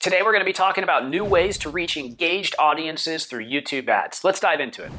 Today we're going to be talking about new ways to reach engaged audiences through YouTube ads. Let's dive into it.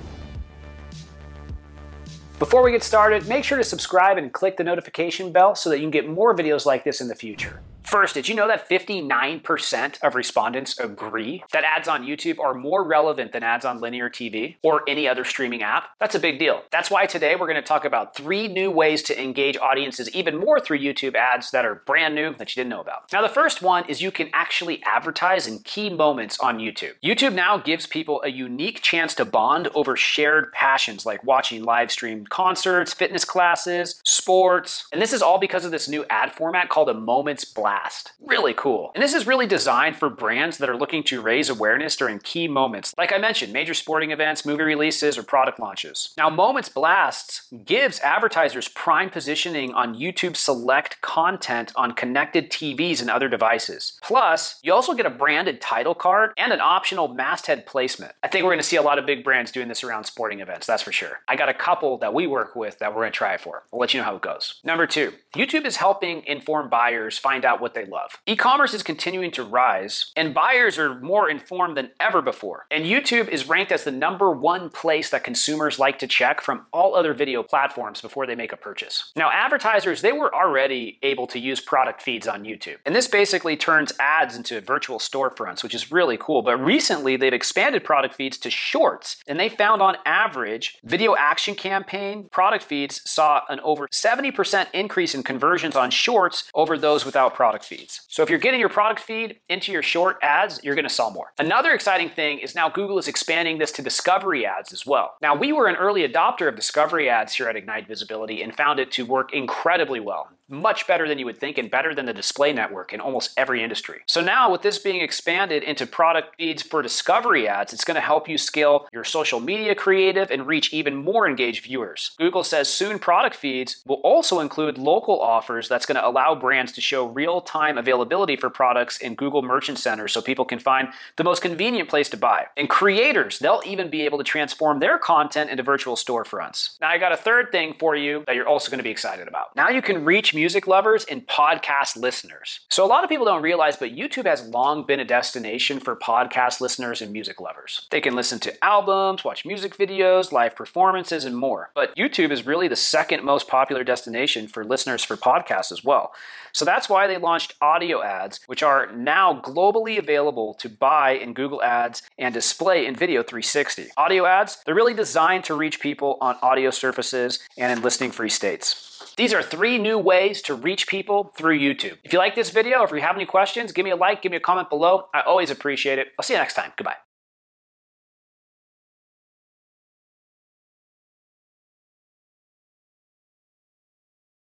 Before we get started, make sure to subscribe and click the notification bell so that you can get more videos like this in the future. First, did you know that 59% of respondents agree that ads on YouTube are more relevant than ads on linear TV or any other streaming app? That's a big deal. That's why today we're going to talk about three new ways to engage audiences even more through YouTube ads that are brand new that you didn't know about. Now, the first one is you can actually advertise in key moments on YouTube. YouTube now gives people a unique chance to bond over shared passions like watching live streamed concerts, fitness classes, sports, and this is all because of this new ad format called a Moments Blast. Really cool. And this is really designed for brands that are looking to raise awareness during key moments. Like I mentioned, major sporting events, movie releases, or product launches. Now, Moments Blasts gives advertisers prime positioning on YouTube select content on connected TVs and other devices. Plus, you also get a branded title card and an optional masthead placement. I think we're going to see a lot of big brands doing this around sporting events, that's for sure. I got a couple that we work with that we're going to try it for. I'll let you know how it goes. Number two, YouTube is helping inform buyers find out what what they love. E commerce is continuing to rise, and buyers are more informed than ever before. And YouTube is ranked as the number one place that consumers like to check from all other video platforms before they make a purchase. Now, advertisers, they were already able to use product feeds on YouTube. And this basically turns ads into virtual storefronts, which is really cool. But recently, they've expanded product feeds to shorts, and they found on average, video action campaign product feeds saw an over 70% increase in conversions on shorts over those without product product feeds. So if you're getting your product feed into your short ads, you're going to sell more. Another exciting thing is now Google is expanding this to discovery ads as well. Now, we were an early adopter of discovery ads here at Ignite Visibility and found it to work incredibly well much better than you would think and better than the display network in almost every industry. So now with this being expanded into product feeds for discovery ads, it's going to help you scale your social media creative and reach even more engaged viewers. Google says soon product feeds will also include local offers that's going to allow brands to show real-time availability for products in Google Merchant Center so people can find the most convenient place to buy. And creators, they'll even be able to transform their content into virtual storefronts. Now I got a third thing for you that you're also going to be excited about. Now you can reach music lovers and podcast listeners. So, a lot of people don't realize, but YouTube has long been a destination for podcast listeners and music lovers. They can listen to albums, watch music videos, live performances, and more. But YouTube is really the second most popular destination for listeners for podcasts as well. So, that's why they launched audio ads, which are now globally available to buy in Google Ads and Display & Video 360. Audio ads, they're really designed to reach people on audio surfaces and in listening free states. These are three new ways to reach people through YouTube. If you like this video, if you have any questions, give me a like, give me a comment below. I always appreciate it. I'll see you next time. Goodbye.